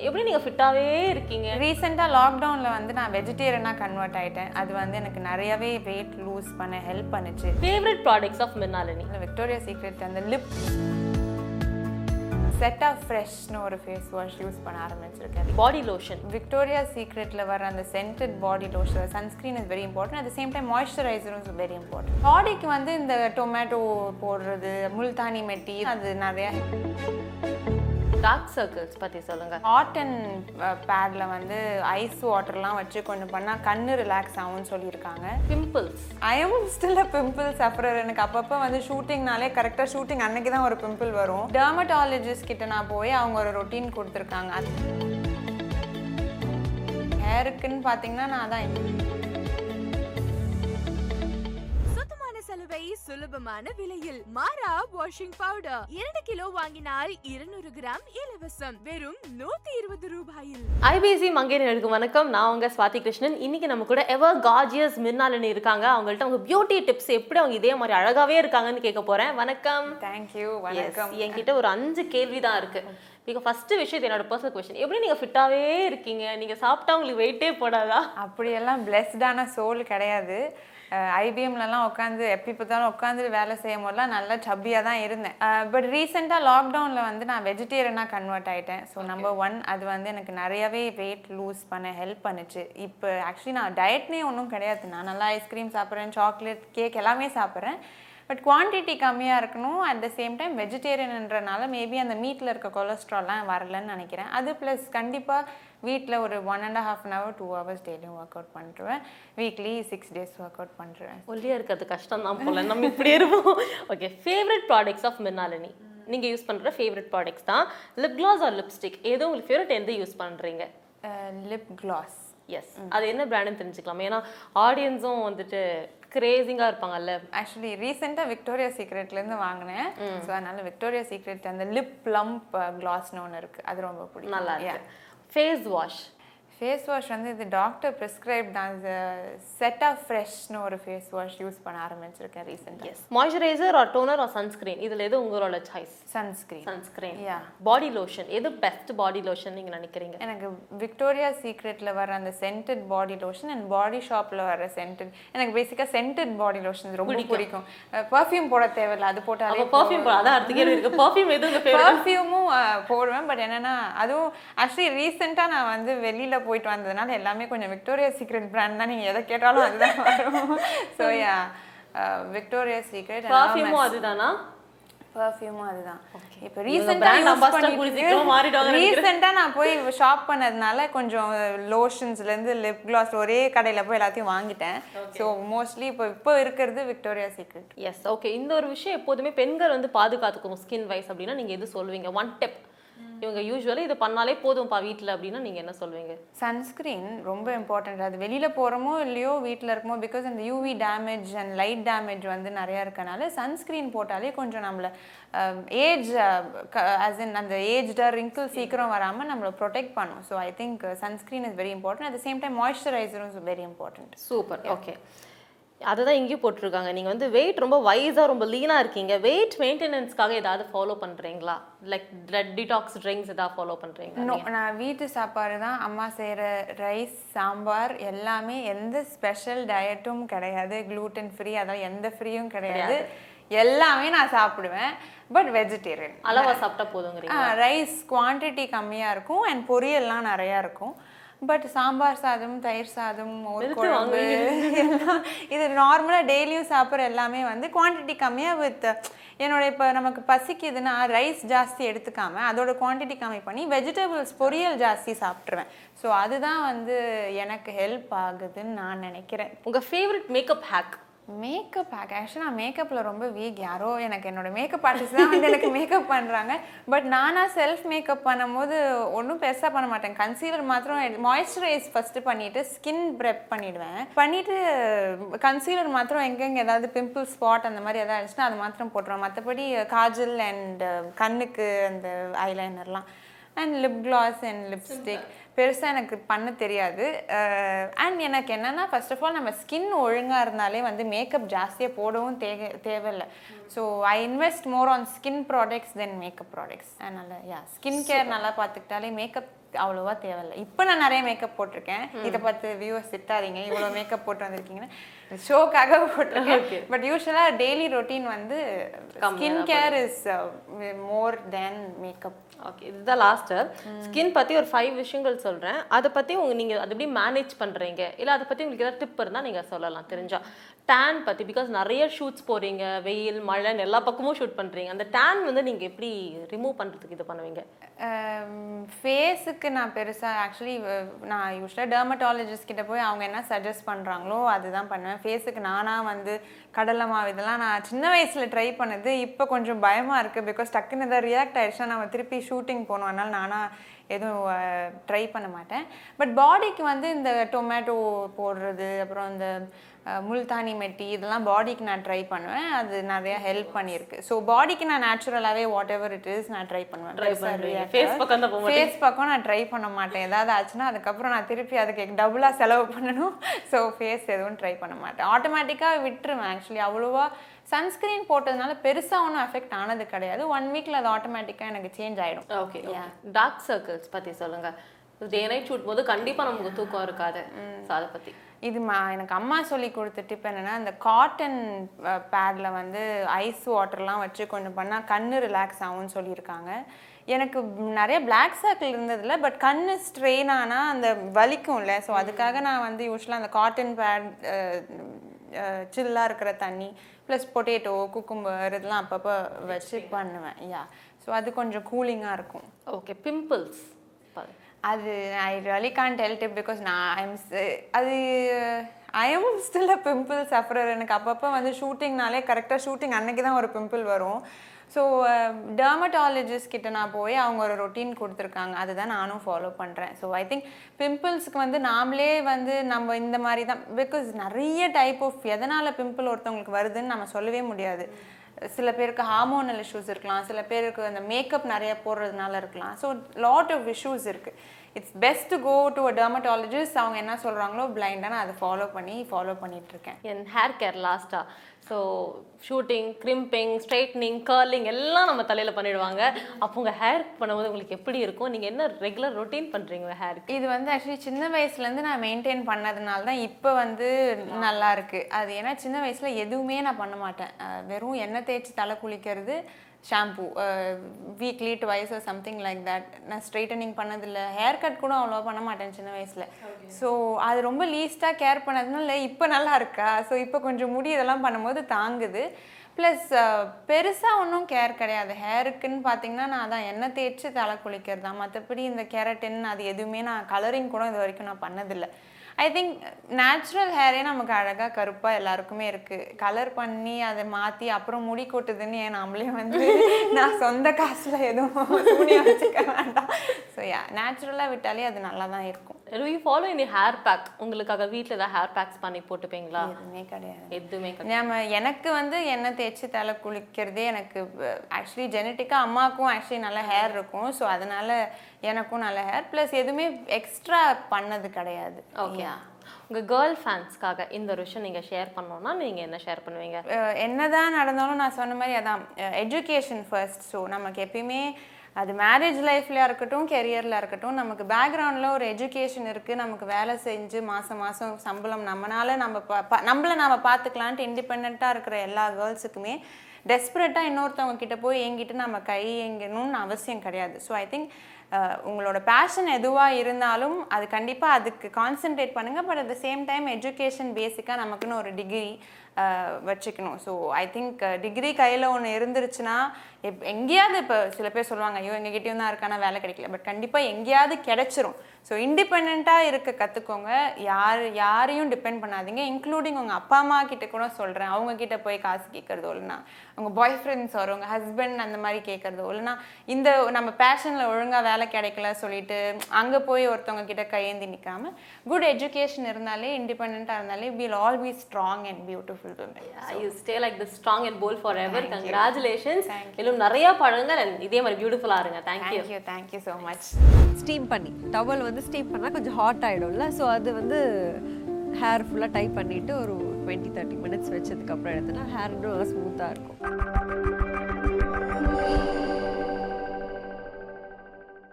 எப்படி நீங்க ஃபிட்டாவே இருக்கீங்க? ரீசெண்டாக லாக்டவுனில் வந்து நான் வெஜிடேரியனாக கன்வெர்ட் ஆயிட்டேன். அது வந்து எனக்கு நிறையவே வெயிட் லூஸ் பண்ண ஹெல்ப் பண்ணுச்சு. ஃபேவரட் ப்ராடக்ட்ஸ் ஆஃப் மிர்னாலினி இந்த விக்டோரியா சீக்ரெட் அந்த லிப் செட் ஆஃப் ஃப்ரெஷ்னு ஒரு ஃபேஸ் வாஷ் யூஸ் பண்ண ஆரம்பிச்சிருக்கேன். பாடி லோஷன் விக்டோரியா சீக்ரெட்டில் வர அந்த scented body lotion sunscreen is very important at same time மாய்ஸ்சரைசரும் is very important பாடிக்கு வந்து இந்த டொமேட்டோ போடுறது முல்தானி மெட்டி அது நிறைய டார்க் சர்க்கிள்ஸ் பத்தி சொல்லுங்க. ஹாட் அண்ட் பேடில் வந்து ஐஸ் வாட்டர்லாம் வச்சு கொஞ்சம் பண்ணால் கண்ணு ரிலாக்ஸ் ஆகும்னு சொல்லியிருக்காங்க. Pimples I am still a pimple sufferer எனக்கு அப்பப்போ வந்து ஷூட்டிங்னாலே கரெக்டாக ஷூட்டிங் அன்னைக்கு தான் ஒரு பிம்பிள் வரும். டெர்மட்டாலஜிஸ்ட் கிட்ட நான் போய் அவங்க ஒரு ரொட்டீன் கொடுத்துருக்காங்க. ஹேருக்குன்னு பார்த்தீங்கன்னா நான் தான் சுலபமான விலையில் மாரா வாஷிங் பவுடர் இரண்டு கிலோ வாங்கினால் இருநூறு கிராம் இலவசம். வெறும் நூத்தி இருபது ரூபாயில். ஐபிசி மங்கையர்களுக்கு வணக்கம். நான் உங்க ஸ்வாதி கிருஷ்ணன். இன்னைக்கு நம்ம கூட எவர் கார்ஜியஸ் மிர்னாலினி இருக்காங்க. அவங்கள்ட்ட அவங்க பியூட்டி டிப்ஸ் எப்படி அவங்க இதே மாதிரி அழகாவே இருக்காங்கன்னு கேட்க போறேன். வணக்கம். தேங்க்யூ Yes, வணக்கம். என்கிட்ட ஒரு அஞ்சு கேள்வி தான் இருக்கு. இப்போ ஃபர்ஸ்ட் விஷயம் என்னோட பர்சனல் கொஸ்டின் எப்படி நீங்க ஃபிட்டாவே இருக்கீங்க? நீங்க சாப்பிட்டா உங்களுக்கு வெயிட்டே போடாதா? அப்படியெல்லாம் பிளெஸ்டான சோல் கிடையாது. ஐபிஎம்லலாம் உட்காந்து எப்படி பார்த்தாலும் உட்காந்து வேலை செய்யும் போதெல்லாம் நல்லா சப்பியாக தான் இருந்தேன். பட் ரீசெண்டாக லாக்டவுனில் வந்து நான் வெஜிடேரியனாக கன்வெர்ட் ஆயிட்டேன். ஸோ நம்பர் ஒன் அது வந்து எனக்கு நிறையவே வெயிட் லூஸ் பண்ண ஹெல்ப் பண்ணுச்சு. இப்போ ஆக்சுவலி நான் டயட்னே ஒன்றும் கிடையாது. நான் நல்லா ஐஸ்கிரீம் சாப்பிட்றேன் சாக்லேட் கேக் எல்லாமே சாப்பிட்றேன். பட் குவான்டிட்டி கம்மியாக இருக்கணும். அட் த சேம் டைம் வெஜிடேரியன்ன்றனால மேபி அந்த மீட்டில் இருக்க கொலஸ்ட்ரால்லாம் வரலன்னு நினைக்கிறேன். அது ப்ளஸ் கண்டிப்பாக வீட்டில் ஒரு one and half an hour two hours டெய்லியும் ஒர்க் அவுட் பண்ணிருவேன் weekly six days work out பண்ணுறேன் ஒல்லியா இருக்கிறது கஷ்டம் தான் போல. நம்ம இப்படி இருப்போம். Okay favourite products of Mirnalini நீங்க யூஸ் பண்ற ஃபேவரட் ப்ராடக்ட்ஸ் தான். லிப் கிளாஸ் ஆர் லிப்ஸ்டிக் ஏதோ உங்களுக்கு ஃபேவரட் எந்த யூஸ் பண்றீங்க? லிப் கிளாஸ் எஸ் அது என்ன பிராண்டுன்னு தெரிஞ்சுக்கலாம். ஏன்னா ஆடியன்ஸும் வந்துட்டு கிரேசிங்காக இருப்பாங்கல்ல. ஆக்சுவலி ரீசெண்டாக விக்டோரியா சீக்ரெட்லேருந்து வாங்கினேன். ஸோ அதனால விக்டோரியா சீக்ரெட் அந்த லிப் ப்ளம்ப் கிளாஸ்னு ஒன்று இருக்குது அது ரொம்ப பிடிக்கும். நல்லா ஃபேஸ் வாஷ் ஃபேஸ் வாஷ் வந்து இது டாக்டர் ப்ரிஸ்கிரைப் தான். செட் ஆஃப் ஃப்ரெஷ்னு ஒரு ஃபேஸ் வாஷ் யூஸ் பண்ண ஆரம்பிச்சிருக்கேன் ரீசெண்டாக yes moisturiser or toner or sunscreen இதில் எது உங்களோட choice sunscreen sunscreen yeah body lotion எது பெஸ்ட் பாடி லோஷன் நீங்க நினைக்கிறீங்க? எனக்கு விக்டோரியா சீக்ரெட்டில் வர அந்த scented body lotion and body ஷாப்பில் வர சென்டட் எனக்கு பேசிக்காக சென்டட் பாடி லோஷன் ரொம்ப பிடிக்கும். பர்ஃப்யூம் போட தேவையில்ல. அது போட்டாலே பர்ஃப்யூம் அதான் அடுத்த கேள்வி இருக்கு. பர்ஃப்யூம் எது பர்ஃப்யூமும் போடுவேன். பட் என்னன்னா அதுவும் ஆக்சுவலி ரீசெண்டாக நான் வந்து வெளியில் போயிட்டு வந்ததுனால எல்லாமே கொஞ்சம் விக்டோரியா சீக்ரெட் பிராண்ட் தான். நீங்கள் எதை கேட்டாலும் அதுதான் வரும். ஸோ யா விக்டோரியா சீக்ரெட் பர்ஃப்யூமும் அதுதானா? பர்ஃப்யூமும் அதுதான். இப்போ ரீசெண்டாக ரீசெண்டாக நான் போய் ஷாப் பண்ணதுனால கொஞ்சம் லோஷன்ஸ்லேருந்து லிப் கிளாஸ் ஒரே கடையில் போய் எல்லாத்தையும் வாங்கிட்டேன். ஸோ மோஸ்ட்லி இப்போ இப்போ இருக்கிறது விக்டோரியா சீக்ரெட் எஸ் ஓகே இந்த ஒரு விஷயம் எப்போதுமே பெண்கள் வந்து பாதுகாத்துக்கணும் ஸ்கின் வைஸ் அப்படின்னா நீங்க எது சொல்லுவீங்க? ஒன் டிப் இவங்க யூஸ்வலி இது பண்ணாலே போதும்ப்பா வீட்டில் அப்படின்னா நீங்க என்ன சொல்லுவீங்க சன்ஸ்க்ரீன் ரொம்ப இம்பார்ட்டன்ட் அது வெளியில் போகிறோமோ இல்லையோ வீட்டில் இருக்கமோ பிகாஸ் அந்த UV damage and light damage வந்து நிறையா இருக்கனால சன்ஸ்க்ரீன் போட்டாலே கொஞ்சம் நம்மளை ஏஜ் as in அந்த ஏஜ்டாக ரிங்கிள் சீக்கிரம் வராமல் நம்மளை ப்ரொடெக்ட் பண்ணும். So I think sunscreen is very important at same time மாய்ஸ்சரைசரும் is very important super okay அதுதான் இங்கேயும் போட்டிருக்காங்க. நீங்க வந்து வெயிட் ரொம்ப வைஸாக ரொம்ப லீனாக இருக்கீங்க. வெயிட் மெயின்டெனன்ஸ்க்காக ஏதாவது ஃபாலோ பண்றீங்களா? லைக் டிடாக்ஸ் ட்ரிங்க்ஸ் ஏதாவது ஃபாலோ பண்றீங்களா? நோ நான் வீட்டு சாப்பாடு தான். அம்மா செய்கிற ரைஸ் சாம்பார் எல்லாமே எந்த ஸ்பெஷல் டயட்டும் கிடையாது. Gluten ஃப்ரீ அதான் எந்த ஃப்ரீயும் கிடையாது. எல்லாமே நான் சாப்பிடுவேன். பட் வெஜிடேரியன் அளவா சாப்பிட்டா போதுங்கிறீங்க ரைஸ் குவான்டிட்டி கம்மியாக இருக்கும். அண்ட் பொரியல்லாம் நிறையா இருக்கும். பட் சாம்பார் சாதம் தயிர் சாதம் மோர் குழம்பு எல்லாம். இது நார்மலாக டெய்லியும் சாப்பிட்ற எல்லாமே வந்து குவான்டிட்டி கம்மியாக வித் என்னோட இப்போ நமக்கு பசிக்குதுன்னா ரைஸ் ஜாஸ்தி எடுத்துக்காம அதோட குவான்டிட்டி கம்மி பண்ணி வெஜிடபிள்ஸ் பொரியல் ஜாஸ்தி சாப்பிட்ருவேன் ஸோ அதுதான் வந்து எனக்கு ஹெல்ப் ஆகுதுன்னு நான் நினைக்கிறேன். உங்க ஃபேவரட் மேக்கப் ஹேக் மேக்கப் ஆக்சுவலாக நான் மேக்கப்பில் ரொம்ப வீக் யாரோ எனக்கு என்னோட மேக்கப் ஆர்டிஸ்ட் தான் வந்து எனக்கு மேக்கப் பண்ணுறாங்க பட் நானாக செல்ஃப் மேக்கப் பண்ணும்போது ஒன்றும் பெருசாக பண்ண மாட்டேன். கன்சீலர் மாத்திரம் மாய்ஸ்சரைஸ் ஃபஸ்ட்டு பண்ணிவிட்டு ஸ்கின் ப்ரெப் பண்ணிவிடுவேன் பண்ணிவிட்டு கன்சீலர் மாத்திரம் எங்கெங்கே ஏதாவது பிம்பிள் ஸ்பாட் அந்த மாதிரி எதாவது இருந்துச்சுன்னா அது மாத்திரம் போட்டுருவேன். மற்றபடி காஜல் அண்ட் கண்ணுக்கு அந்த ஐலைனர்லாம் and lip gloss and lipstick பெருசாக எனக்கு பண்ண தெரியாது. அண்ட் எனக்கு என்னென்னா ஃபர்ஸ்ட் ஆஃப் ஆல் நம்ம ஸ்கின் ஒழுங்காக இருந்தாலே வந்து மேக்கப் ஜாஸ்தியாக போடவும் தேவை தேவையில்லை. So I invest more on skin products than makeup products அதனால் யா ஸ்கின் கேர் நல்லா பார்த்துக்கிட்டாலே மேக்கப் அவ்வளோவா தேவையில்லை. இப்போ நான் நிறைய மேக்கப் போட்டிருக்கேன். இதை பார்த்து வியூவர்ஸ் திட்டாதீங்க. இவ்வளோ மேக்கப் போட்டு வந்திருக்கீங்கன்னா. ஷோக்காக போட்டிருக்கேன். பட் யூஸ்வலாக டெய்லி ரொட்டீன் வந்து skin care is more than makeup okay இதுதான் லாஸ்ட்டு ஸ்கின் பற்றி ஒரு ஃபைவ் விஷயங்கள் சொல்கிறேன் அதை பற்றி உங்கள் நீங்கள் அது எப்படி மேனேஜ் பண்ணுறீங்க இல்லை அதை பற்றி உங்களுக்கு ஏதாவது டிப் இருந்தால் நீங்கள் சொல்லலாம் தெரிஞ்சா. டேன் பற்றி பிகாஸ் நிறைய ஷூட்ஸ் போகிறீங்க வெயில் மழைன்னு எல்லா பக்கமும் ஷூட் பண்ணுறீங்க அந்த டேன் வந்து நீங்கள் எப்படி ரிமூவ் பண்ணுறதுக்கு இது பண்ணுவீங்க? ஃபேஸுக்கு நான் பெருசாக ஆக்சுவலி நான் யூஸ்வலாக டெர்மட்டாலஜிஸ்ட் கிட்ட போய் அவங்க என்ன சஜஸ்ட் பண்ணுறாங்களோ அதுதான் பண்ணுவேன். ஃபேஸுக்கு நானாக வந்து கடலை மாவு இதெல்லாம் நான் சின்ன வயசில் ட்ரை பண்ணது. இப்போ கொஞ்சம் பயமாக இருக்குது பிகாஸ் டக்குன்னு எதாவது ரியாக்ட் ஆகிடுச்சுன்னா நம்ம திருப்பி ஷூட்டிங் போகணும். அதனால் நானாக எதுவும் ட்ரை பண்ண மாட்டேன். பட் பாடிக்கு வந்து இந்த டொமேட்டோ போடுறது அப்புறம் இந்த முல்தானி மெட்டி இதெல்லாம் பாடிக்கு நான் ட்ரை பண்ணுவேன். அது நிறைய ஹெல்ப் பண்ணியிருக்கு. ஸோ பாடிக்கு நான் நேச்சுரலாகவே வாட் எவர் இட் இஸ் நான் ட்ரை பண்ணுவேன். ட்ரை ஃபேஸ் பக்கம் ஃபேஸ் பக்கம் நான் ட்ரை பண்ண மாட்டேன். ஏதாவது ஆச்சுன்னா அதுக்கப்புறம் நான் திருப்பி அதுக்கு டபுளாக செலவு பண்ணணும். ஸோ ஃபேஸ் எதுவும் ட்ரை பண்ண மாட்டேன். ஆட்டோமேட்டிக்காக விட்டுருவேன் ஆக்சுவலி அவ்வளோவா சன்ஸ்கிரீன் போட்டதுனால பெருசாக ஒன்றும் எஃபெக்ட் ஆனது கிடையாது. ஒன் வீக்கில் அது ஆட்டோமேட்டிக்காக எனக்கு சேஞ்ச் ஆகிடும் ஓகே டார்க் சர்க்கிள்ஸ் பற்றி சொல்லுங்கள் டே நைட் ஷூட் போது கண்டிப்பாக நமக்கு தூக்கம் இருக்காது. ஸோ அதை பற்றி இது மா எனக்கு அம்மா சொல்லி கொடுத்த டிப் என்னன்னா இந்த காட்டன் பேட்ல வந்து ஐஸ் வாட்டர்லாம் வச்சு கொஞ்சம் பண்ணால் கண்ணு ரிலாக்ஸ் ஆகும்னு சொல்லியிருக்காங்க. எனக்கு நிறைய பிளாக் சர்க்கிள் இருந்ததில்ல பட் கண்ணு ஸ்ட்ரெயின் ஆனால் அந்த வலிக்கும்ல. ஸோ அதுக்காக நான் வந்து யூஸ்வலாக அந்த காட்டன் பேட் சில்லாக இருக்கிற தண்ணி ப்ளஸ் பொட்டேட்டோ குக்கும்பர் இதெல்லாம் அப்பப்போ வச்சு பண்ணுவேன். யா ஸோ அது கொஞ்சம் கூலிங்காக இருக்கும். ஓகே பிம்பிள்ஸ் அது I really can't tell tip because நான் ஐம் அது I am still a pimple sufferer எனக்கு அப்பப்போ வந்து ஷூட்டிங்னாலே கரெக்டாக ஷூட்டிங் அன்னைக்கு தான் ஒரு பிம்பிள் வரும். ஸோ டெர்மட்டாலஜிஸ்ட் கிட்ட நான் போய் அவங்க ஒரு ரொட்டீன் கொடுத்துருக்காங்க. அதுதான் நானும் ஃபாலோ பண்ணுறேன் ஸோ ஐ திங்க் பிம்பிள்ஸ்க்கு வந்து நாமளே வந்து நம்ம இந்த மாதிரி தான். பிகாஸ் நிறைய டைப் ஆஃப் எதனால் பிம்பிள் ஒருத்தவங்களுக்கு வருதுன்னு நம்ம சொல்லவே முடியாது. சில பேருக்கு ஹார்மோனல் இஷ்யூஸ் இருக்கலாம் சில பேருக்கு அந்த மேக்கப் நிறைய போடுறதுனால இருக்கலாம். ஸோ லாட் ஆஃப் இஷ்யூஸ் இருக்குது it's best to go to a dermatologist அவங்க என்ன சொல்கிறாங்களோ பிளைண்டாக நான் அதை ஃபாலோ பண்ணி ஃபாலோ பண்ணிகிட்ருக்கேன் என் ஹேர் கேர் லாஸ்ட்டாக so shooting crimping straightening curling எல்லாம் நம்ம தலையில் பண்ணிடுவாங்க. அப்போ உங்கள் ஹேர் பண்ணும்போது உங்களுக்கு எப்படி இருக்கும்? நீங்கள் என்ன ரெகுலர் ரொட்டீன் பண்ணுறீங்க ஹேருக்கு இது வந்து ஆக்சுவலி சின்ன வயசுலேருந்து நான் மெயின்டைன் பண்ணதுனால தான் இப்போ வந்து நல்லா இருக்கு. அது ஏன்னா சின்ன வயசில் எதுவுமே நான் பண்ண மாட்டேன். வெறும் எண்ணெய் தேய்ச்சி தலை குளிக்கிறது shampoo weekly twice something like that நான் ஸ்ட்ரைட்டனிங் பண்ணதில்லை. ஹேர் கட் கூட அவ்வளோவா பண்ண மாட்டேன் சின்ன வயசில். ஸோ அது ரொம்ப லீஸ்ட்டாக கேர் பண்ணதுனால இப்போ நல்லா இருக்கா? ஸோ இப்போ கொஞ்சம் முடி இதெல்லாம் பண்ணும்போது தாங்குது. ப்ளஸ் பெருசாக ஒன்றும் கேர் கிடையாது. ஹேருக்குன்னு பார்த்தீங்கன்னா நான் அதான் எண்ணெய் தேய்ச்சி தலை குளிக்கிறது தான் மற்றபடி இந்த கெரட்டின் அது எதுவுமே நான் கலரிங் கூட இது வரைக்கும் நான் பண்ணதில்லை. ஐ திங்க் நேச்சுரல் ஹேரே நமக்கு அழகாக கருப்பாக எல்லாருக்குமே இருக்குது கலர் பண்ணி அதை மாற்றி அப்புறம் முடி கொட்டுதுன்னு ஏன் நம்மளே வந்து நான் சொந்த காசில் எதுவும் துணியாக வச்சுக்க வேண்டாம். ஸோ யா நேச்சுரலாக விட்டாலே அது நல்லா தான் இருக்கும். You follow any hair pack உங்களுக்காக வீட்டில் ஏதாவது ஹேர் பேக்ஸ் பண்ணி போட்டுப்பீங்களா? எதுவுமே கிடையாது. எதுவுமே. நம்ம எனக்கு வந்து எண்ணெய் தேய்ச்சி தலை குளிக்கிறதே எனக்கு ஆக்சுவலி ஜெனட்டிக்காக அம்மாவுக்கும் ஆக்சுவலி நல்ல ஹேர் இருக்கும். ஸோ அதனால எனக்கும் நல்ல ஹேர் ப்ளஸ் எதுவுமே எக்ஸ்ட்ரா பண்ணது கிடையாது. ஓகே உங்கள் கேர்ள் ஃபேன்ஸ்க்காக இந்த ஒரு விஷயம் நீங்கள் ஷேர் பண்ணோன்னா நீங்கள் என்ன ஷேர் பண்ணுவீங்க? அஹ் என்னதான் நடந்தாலும் நான் சொன்ன மாதிரி அதான் எஜுகேஷன் ஃபர்ஸ்ட் ஸோ நமக்கு எப்பயுமே அது மேரேஜ் லைஃப்லையாக இருக்கட்டும் கெரியரில் இருக்கட்டும் நமக்கு பேக்ரவுண்டில் ஒரு எஜுகேஷன் இருக்குது நமக்கு வேலை செஞ்சு மாதம் மாதம் சம்பளம் நம்மனால நம்ம பா நம்மளை நம்மள நம்ம பார்த்துக்கலான்ட்டு இண்டிபெண்ட்டாக இருக்கிற எல்லா கேர்ள்ஸுக்குமே டெஸ்பரேட்டாக இன்னொருத்தவங்க கிட்ட போய் எங்கிட்ட நம்ம கை எங்கணும்னு அவசியம் கிடையாது. ஸோ ஐ திங்க் உங்களோட பேஷன் எதுவாக இருந்தாலும் அது கண்டிப்பாக அதுக்கு கான்சென்ட்ரேட் பண்ணுங்கள் but at the same time education பேசிக்காக நமக்குன்னு ஒரு டிகிரி வச்சுக்கணும். ஸோ ஐ திங்க் டிகிரி கையில் ஒன்று இருந்துருச்சுன்னா எப் எங்கேயாவது இப்போ சில பேர் சொல்லுவாங்க ஐயோ எங்ககிட்டயும் தான் இருக்கானா வேலை கிடைக்கல. பட் கண்டிப்பாக எங்கேயாவது கிடைச்சிரும். ஸோ இண்டிபெண்ட்டாக இருக்க கற்றுக்கோங்க யார் யாரையும் டிபெண்ட் பண்ணாதீங்க. இன்க்ளூடிங் உங்கள் அப்பா அம்மா கிட்ட கூட சொல்கிறேன் அவங்க கிட்ட போய் காசு கேட்குறதோ இல்லைனா உங்கள் பாய் ஃப்ரெண்ட்ஸ் வரும் உங்கள் ஹஸ்பண்ட் அந்த மாதிரி கேட்குறதோ இல்லைனா இந்த நம்ம பேஷனில் ஒழுங்காக வேலை கிடைக்கல சொல்லிட்டு அங்கே போய் ஒருத்தவங்க கிட்ட கையேந்தி நிற்காம குட் எஜுகேஷன் இருந்தாலே இண்டிபெண்ட்டாக இருந்தாலே will all be strong and beautiful you stay like the strong and bold forever congratulations இன்னும் நிறைய பழங்கள் இதே மாதிரி பியூட்டிஃபுல்லாக இருங்க. Thank you thank you thank you so much steam பண்ணி டவல் வந்து ஸ்டீம் பண்ணால் கொஞ்சம் ஹாட் ஆகிடும்ல ஸோ அது வந்து ஹேர் ஃபுல்லாக டைப் பண்ணிவிட்டு ஒரு டுவெண்ட்டி தேர்ட்டி மினிட்ஸ் வச்சதுக்கப்புறம் எடுத்தோன்னா ஹேர் இன்னும் நல்லா ஸ்மூத்தாக இருக்கும்.